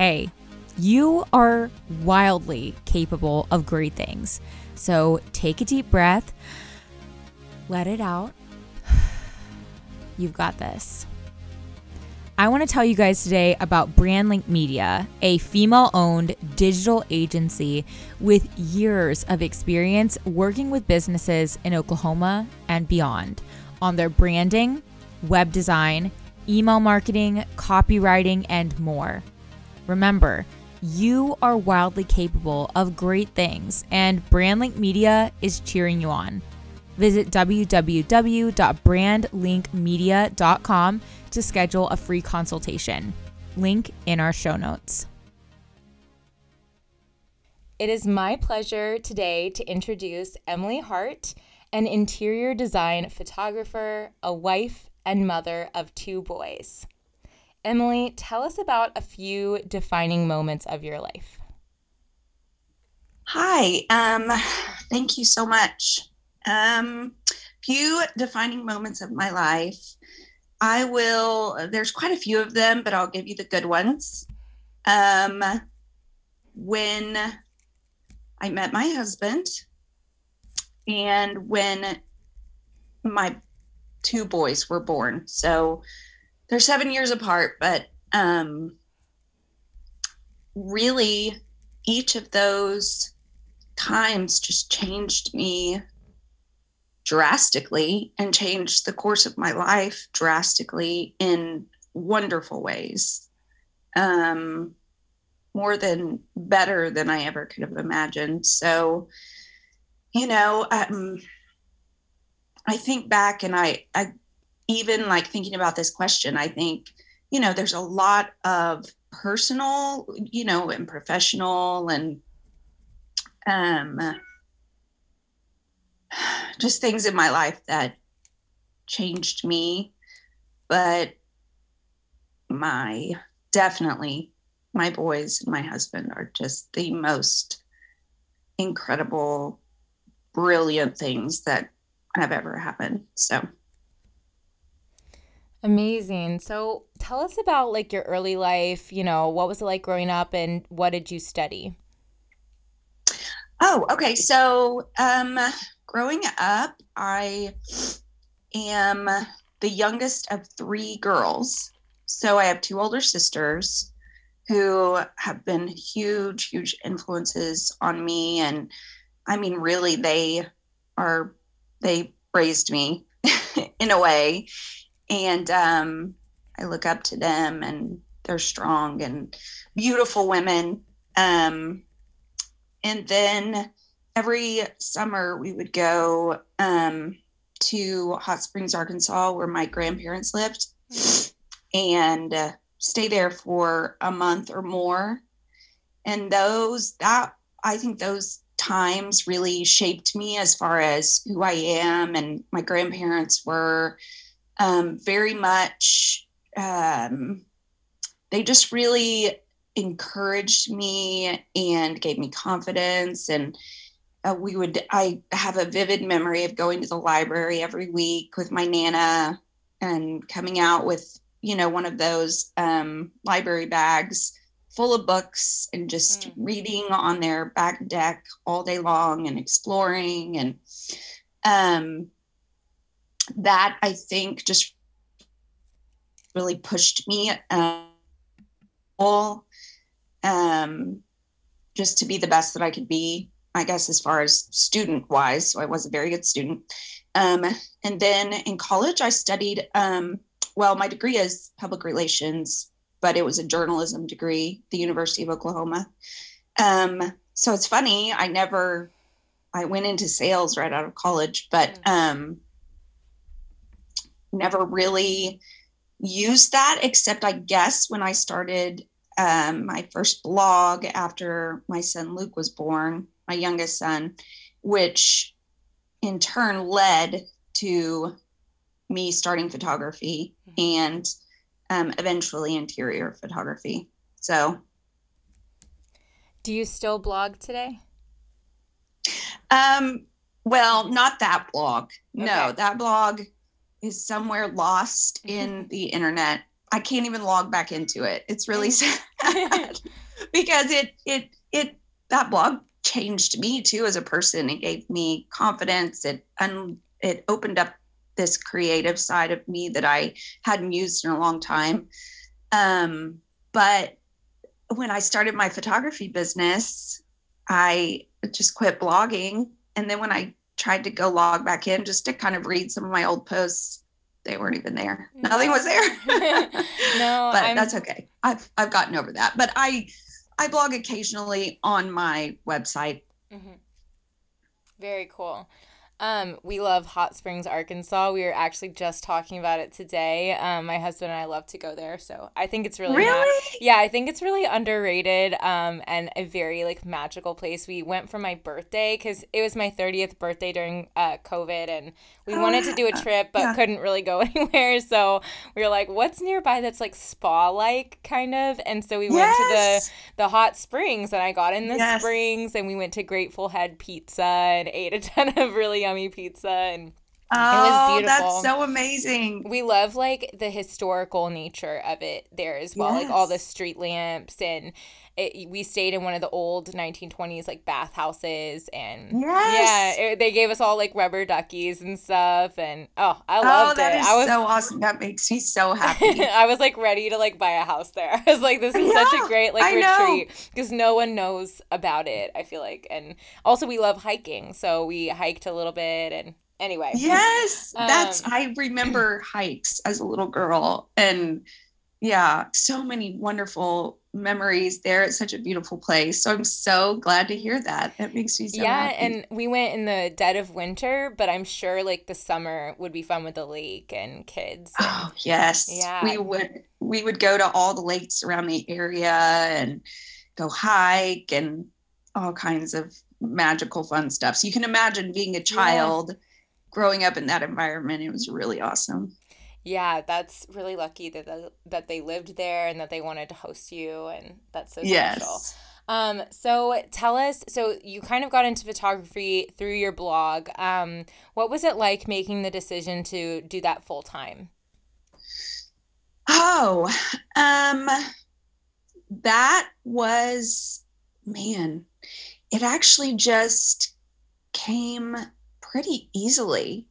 hey, you are wildly capable of great things. So take a deep breath, let it out. You've got this. I want to tell you guys today about Brandlink Media, a female owned digital agency with years of experience working with businesses in Oklahoma and beyond on their branding, web design, email marketing, copywriting, and more. Remember, you are wildly capable of great things, and Brandlink Media is cheering you on. Visit www.brandlinkmedia.com to schedule a free consultation. Link in our show notes. It is my pleasure today to introduce Emily Hart, an interior design photographer, a wife, and mother of two boys. Emily, tell us about a few defining moments of your life. Hi, um, thank you so much. Um, few defining moments of my life. I will, there's quite a few of them, but I'll give you the good ones. Um, when I met my husband and when my two boys were born. So they're seven years apart, but um, really each of those times just changed me drastically and changed the course of my life drastically in wonderful ways. Um, more than better than I ever could have imagined. So, you know, um, I think back and I, I even like thinking about this question, I think, you know, there's a lot of personal, you know, and professional and um just things in my life that changed me but my definitely my boys and my husband are just the most incredible brilliant things that have ever happened so amazing so tell us about like your early life you know what was it like growing up and what did you study oh okay so um growing up, I am the youngest of three girls. So I have two older sisters who have been huge, huge influences on me. And I mean, really, they are, they raised me in a way. And um, I look up to them and they're strong and beautiful women. Um, and then every summer we would go um, to Hot Springs, Arkansas, where my grandparents lived, and uh, stay there for a month or more. And those that I think those times really shaped me as far as who I am. And my grandparents were um, very much. Um, they just really encouraged me and gave me confidence and uh, we would i have a vivid memory of going to the library every week with my nana and coming out with you know one of those um, library bags full of books and just mm. reading on their back deck all day long and exploring and um, that i think just really pushed me um, all um, just to be the best that i could be I guess, as far as student wise. So I was a very good student. Um, and then in college, I studied, um, well, my degree is public relations, but it was a journalism degree, the University of Oklahoma. Um, so it's funny, I never, I went into sales right out of college, but um, never really used that except I guess when I started um, my first blog after my son Luke was born my youngest son, which in turn led to me starting photography mm-hmm. and um, eventually interior photography. So, do you still blog today? Um, well, not that blog. Okay. No, that blog is somewhere lost in the internet I can't even log back into it. It's really sad because it it it that blog changed me too as a person. It gave me confidence. It and it opened up this creative side of me that I hadn't used in a long time. Um, but when I started my photography business, I just quit blogging. And then when I tried to go log back in just to kind of read some of my old posts, they weren't even there. No. Nothing was there. no, but I'm... that's okay. I've I've gotten over that. But I I blog occasionally on my website. Mm-hmm. Very cool. Um, we love Hot Springs, Arkansas. We were actually just talking about it today. Um, my husband and I love to go there, so I think it's really really not, yeah. I think it's really underrated um, and a very like magical place. We went for my birthday because it was my thirtieth birthday during uh, COVID, and we oh, wanted to do a trip but yeah. couldn't really go anywhere. So we were like, "What's nearby that's like spa like kind of?" And so we yes. went to the the hot springs, and I got in the yes. springs, and we went to Grateful Head Pizza and ate a ton of really yummy pizza and Oh, that's so amazing. We love like the historical nature of it there as well, yes. like all the street lamps and it, we stayed in one of the old 1920s like bathhouses and yes. yeah, it, they gave us all like rubber duckies and stuff and oh, I oh, loved oh, that it. Is I was so awesome. That makes me so happy. I was like ready to like buy a house there. I was like this is yeah, such a great like I retreat because no one knows about it, I feel like. And also we love hiking, so we hiked a little bit and anyway. Yes, that's um, I remember hikes as a little girl, and yeah, so many wonderful memories there. It's such a beautiful place. So I'm so glad to hear that. That makes me so yeah. Happy. And we went in the dead of winter, but I'm sure like the summer would be fun with the lake and kids. And, oh yes, yeah. We would we would go to all the lakes around the area and go hike and all kinds of magical fun stuff. So you can imagine being a child. Yeah growing up in that environment, it was really awesome. Yeah, that's really lucky that the, that they lived there and that they wanted to host you, and that's so special. Yes. Um, so tell us, so you kind of got into photography through your blog. Um, what was it like making the decision to do that full time? Oh, um, that was, man, it actually just came pretty easily.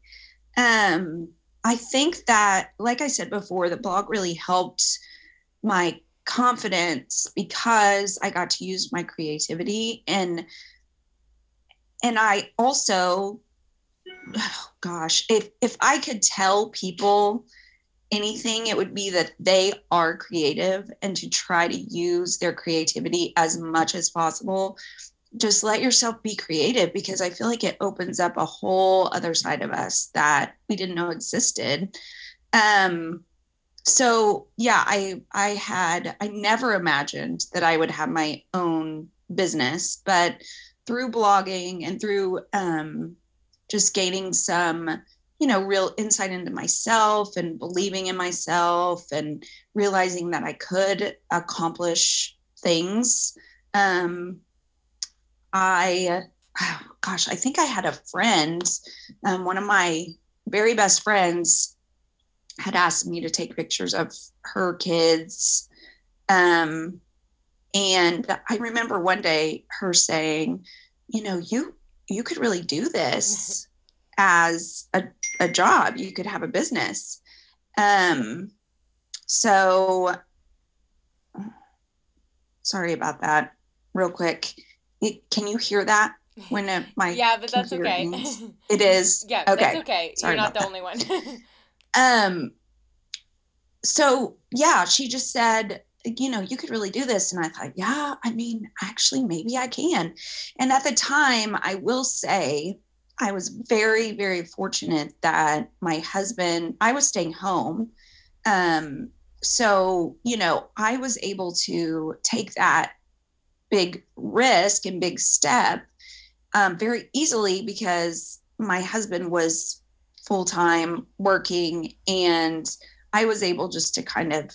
Um, I think that, like I said before, the blog really helped my confidence because I got to use my creativity and and I also oh gosh, if if I could tell people anything, it would be that they are creative and to try to use their creativity as much as possible just let yourself be creative because I feel like it opens up a whole other side of us that we didn't know existed. Um, so yeah, I I had I never imagined that I would have my own business, but through blogging and through um, just gaining some you know real insight into myself and believing in myself and realizing that I could accomplish things um, I, oh gosh, I think I had a friend, um, one of my very best friends had asked me to take pictures of her kids. Um, and I remember one day her saying, you know, you you could really do this as a, a job. You could have a business. Um, so sorry about that. Real quick. It, can you hear that when it, my yeah, but that's okay. It is yeah, okay. That's okay. Sorry You're not the that. only one. um. So yeah, she just said, you know, you could really do this, and I thought, yeah, I mean, actually, maybe I can. And at the time, I will say, I was very, very fortunate that my husband, I was staying home. Um, so, you know, I was able to take that big risk and big step um, very easily because my husband was full time working and I was able just to kind of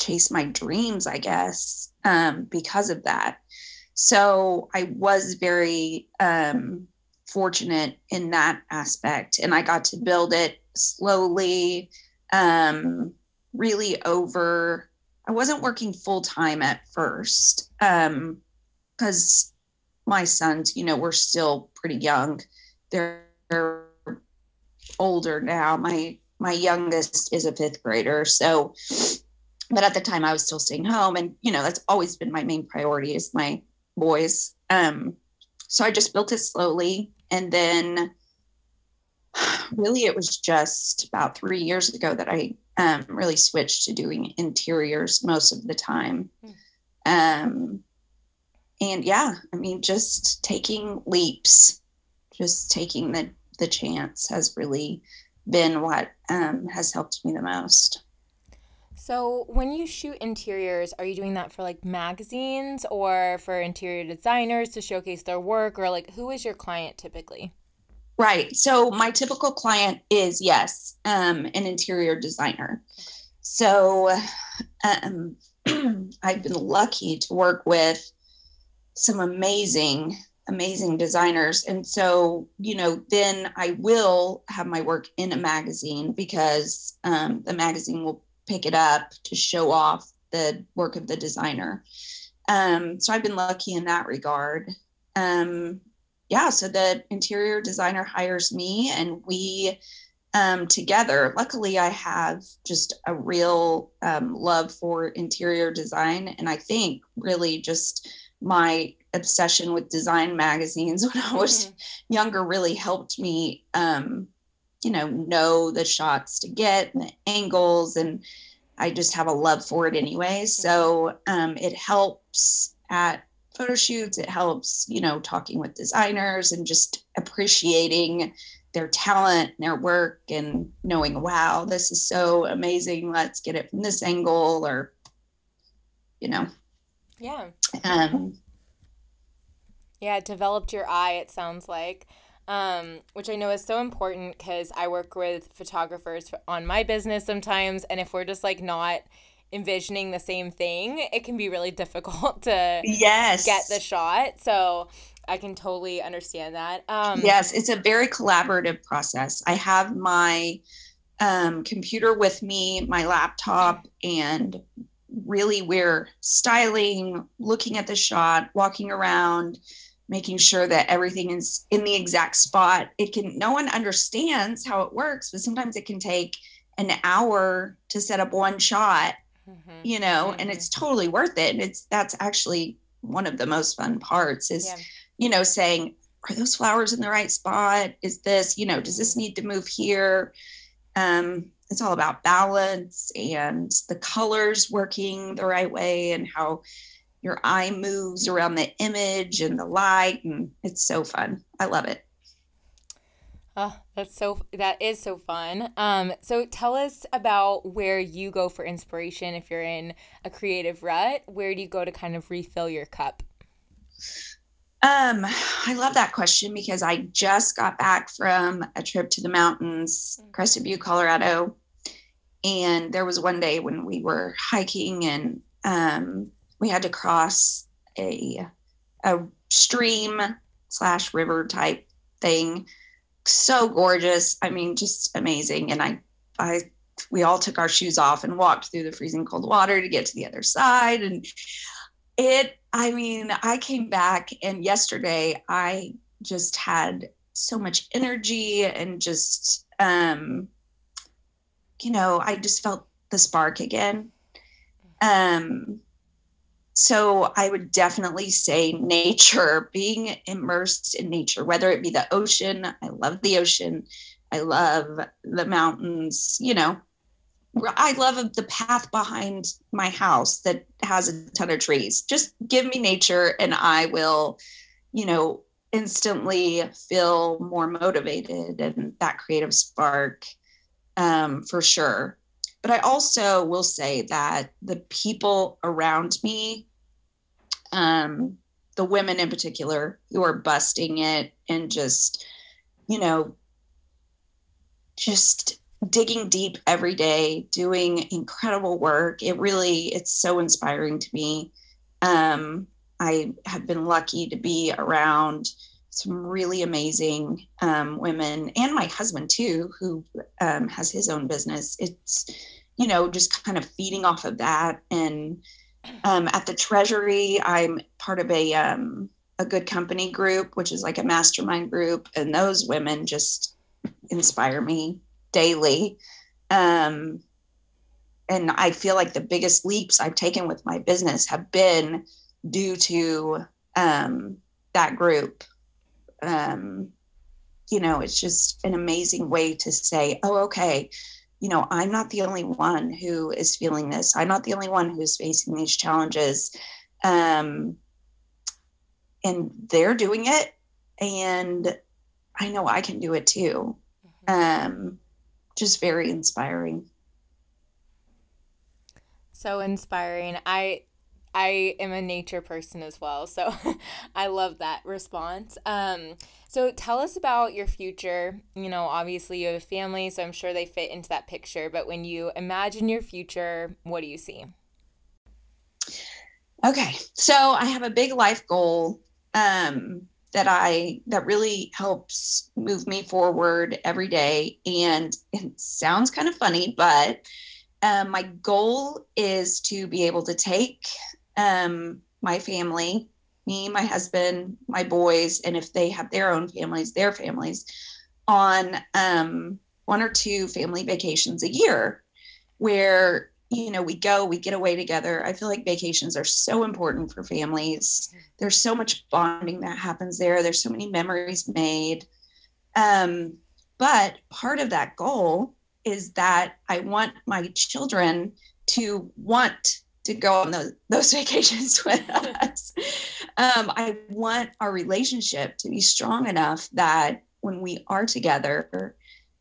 chase my dreams, I guess, um, because of that. So I was very um, fortunate in that aspect, and I got to build it slowly. Um, really over I wasn't working full time at first um cuz my sons, you know, were still pretty young. They're, older now. My my youngest is a 5th grader. So but at the time I was still staying home and you know, that's always been my main priority is my boys. Um so I just built it slowly and then really it was just about three years ago that I um, really switched to doing interiors most of the time. Hmm. Um, and yeah, I mean, just taking leaps, just taking the, the chance has really been what um, has helped me the most. So, when you shoot interiors, are you doing that for like magazines or for interior designers to showcase their work, or like who is your client typically? Right. So my typical client is yes, um, an interior designer. So um, I've been lucky to work with some amazing, amazing designers. And so, you know, then I will have my work in a magazine because um, the magazine will pick it up to show off the work of the designer. Um, so I've been lucky in that regard. Um, yeah, so the interior designer hires me and we um, together. Luckily, I have just a real um, love for interior design. And I think really just my obsession with design magazines when I was mm-hmm. younger really helped me, um, you know, know the shots to get and the angles. And I just have a love for it anyway. So um, it helps at photo shoots. It helps, you know, talking with designers and just appreciating their talent and their work and knowing, wow, this is so amazing. Let's get it from this angle or, you know. Yeah. Um, yeah, it developed your eye, it sounds like. Um, which I know is so important because I work with photographers on my business sometimes. And if we're just like not envisioning the same thing, it can be really difficult to yes. get the shot. So I can totally understand that. Um, yes, it's a very collaborative process. I have my um, computer with me, my laptop, and really we're styling, looking at the shot, walking around, making sure that everything is in the exact spot. It can, no one understands how it works, but sometimes it can take an hour to set up one shot mm-hmm. you know, mm-hmm. and it's totally worth it. And it's that's actually one of the most fun parts is, yeah. you know, saying, are those flowers in the right spot? Is this, you know, does this mm-hmm. need to move here? Um, it's all about balance and the colors working the right way and how your eye moves around the image and the light and it's so fun i love it Oh, that's so that is so fun. Um, so tell us about where you go for inspiration if you're in a creative rut. Where do you go to kind of refill your cup? Um, I love that question because I just got back from a trip to the mountains, mm. Crested Butte, Colorado. And there was one day when we were hiking and um, we had to cross a a stream slash river type thing so gorgeous. I mean, just amazing. And I, I, we all took our shoes off and walked through the freezing cold water to get to the other side. And it, I mean, I came back and yesterday I just had so much energy and just, um, you know, I just felt the spark again. Um, so I would definitely say nature, being immersed in nature, whether it be the ocean. I love the ocean. I love the mountains, you know. I love the path behind my house that has a ton of trees. Just give me nature and I will, you know, instantly feel more motivated and that creative spark um, for sure. But I also will say that the people around me, um, the women in particular, who are busting it and just, you know, just digging deep every day, doing incredible work. It really, it's so inspiring to me. Um, I have been lucky to be around some really amazing um, women and my husband too, who um, has his own business. It's you know, just kind of feeding off of that. And um, at the Treasury, I'm part of a um, a good company group, which is like a mastermind group, and those women just inspire me daily. Um, and I feel like the biggest leaps I've taken with my business have been due to um, that group. Um, you know, it's just an amazing way to say, oh, okay, you know, I'm not the only one who is feeling this. I'm not the only one who's facing these challenges. Um, and they're doing it. And I know I can do it too. Mm-hmm. Um, just very inspiring. So inspiring. I I am a nature person as well, so I love that response. Um, so tell us about your future. You know, obviously you have a family, so I'm sure they fit into that picture. But when you imagine your future, what do you see? Okay, so I have a big life goal um, that I that really helps move me forward every day, and it sounds kind of funny, but um, my goal is to be able to take um, my family, me, my husband, my boys, and if they have their own families, their families, on um, one or two family vacations a year where you know we go we get away together. I feel like vacations are so important for families. There's so much bonding that happens there. There's so many memories made. Um, but part of that goal is that i want my children to want to go on those, those vacations with us. Um, I want our relationship to be strong enough that when we are together,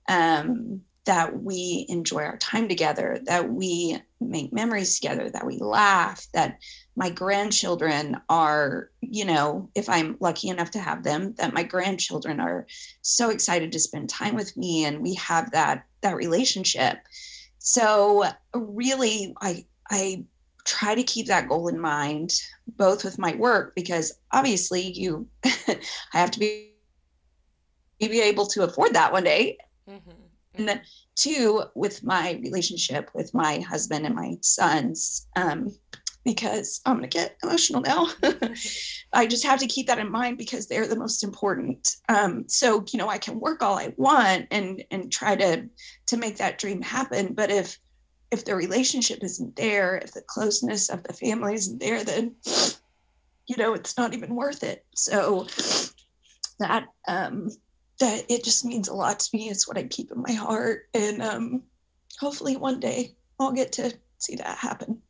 um, that we enjoy our time together, that we make memories together, that we laugh, that my grandchildren are, you know, if I'm lucky enough to have them, that my grandchildren are so excited to spend time with me and we have that that relationship. So really I I try to keep that goal in mind, both with my work, because obviously you, I have to be, be able to afford that one day. Mm-hmm. And then two, with my relationship with my husband and my sons, um, because I'm going to get emotional now. I just have to keep that in mind because they're the most important. Um, so, you know, I can work all I want and, and try to, to make that dream happen. But if, if the relationship isn't there, if the closeness of the family isn't there, then you know it's not even worth it. So that um, that it just means a lot to me. It's what I keep in my heart, and um, hopefully one day I'll get to see that happen.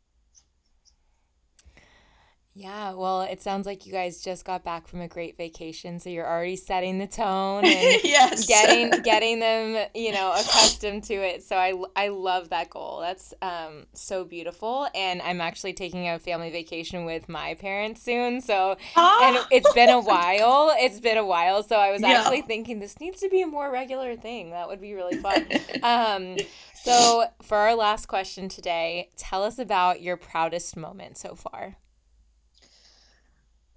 Yeah, well, it sounds like you guys just got back from a great vacation, so you're already setting the tone and yes. getting getting them, you know, accustomed to it. So I, I love that goal. That's um, so beautiful, and I'm actually taking a family vacation with my parents soon. So oh. and it's been a while. It's been a while. So I was yeah. actually thinking this needs to be a more regular thing. That would be really fun. um, so for our last question today, tell us about your proudest moment so far.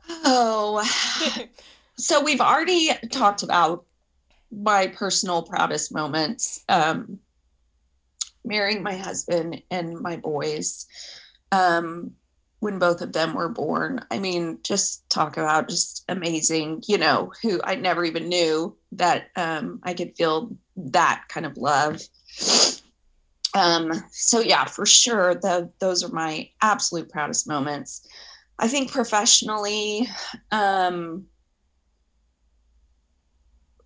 Oh, so we've already talked about my personal proudest moments um, marrying my husband and my boys um, when both of them were born. I mean, just talk about just amazing, you know, who I never even knew that um, I could feel that kind of love. Um, so yeah, for sure, the, those are my absolute proudest moments. I think professionally, um,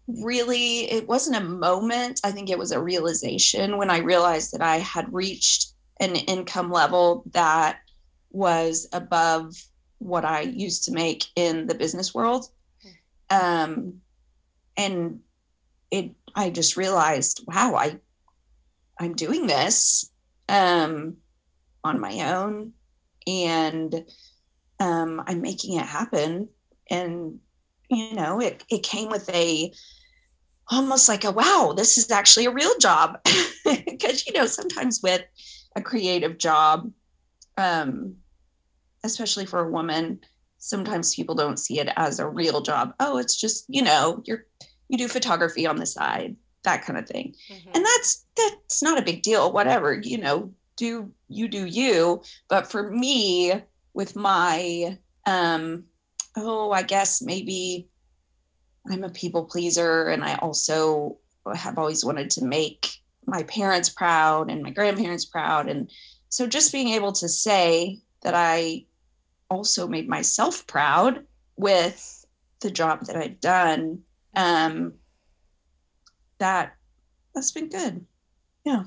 really, it wasn't a moment. I think it was a realization when I realized that I had reached an income level that was above what I used to make in the business world. Um, and it, I just realized, wow, I, I'm doing this um, on my own. And um, I'm making it happen. And, you know, it, it came with a almost like a wow, this is actually a real job. Because, you know, sometimes with a creative job, um, especially for a woman, sometimes people don't see it as a real job. Oh, it's just, you know, you're you do photography on the side, that kind of thing. Mm-hmm. And that's that's not a big deal, whatever, you know, do you do you. But for me, with my um, oh, I guess maybe I'm a people pleaser, and I also have always wanted to make my parents proud and my grandparents proud, and so just being able to say that I also made myself proud with the job that I've done. Um, that that's been good. Yeah.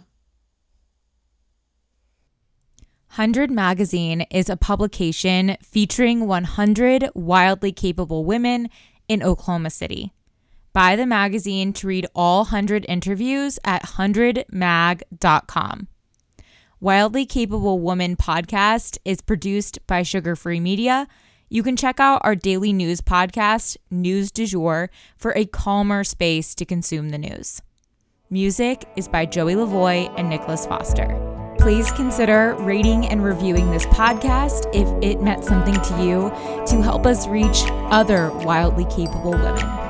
100 Magazine is a publication featuring 100 wildly capable women in Oklahoma City. Buy the magazine to read all 100 interviews at 100mag.com. Wildly Capable Woman podcast is produced by Sugarfree Media. You can check out our daily news podcast, News du Jour, for a calmer space to consume the news. Music is by Joey LoVoi and Nicholas Foster please consider rating and reviewing this podcast if it meant something to you to help us reach other wildly capable women.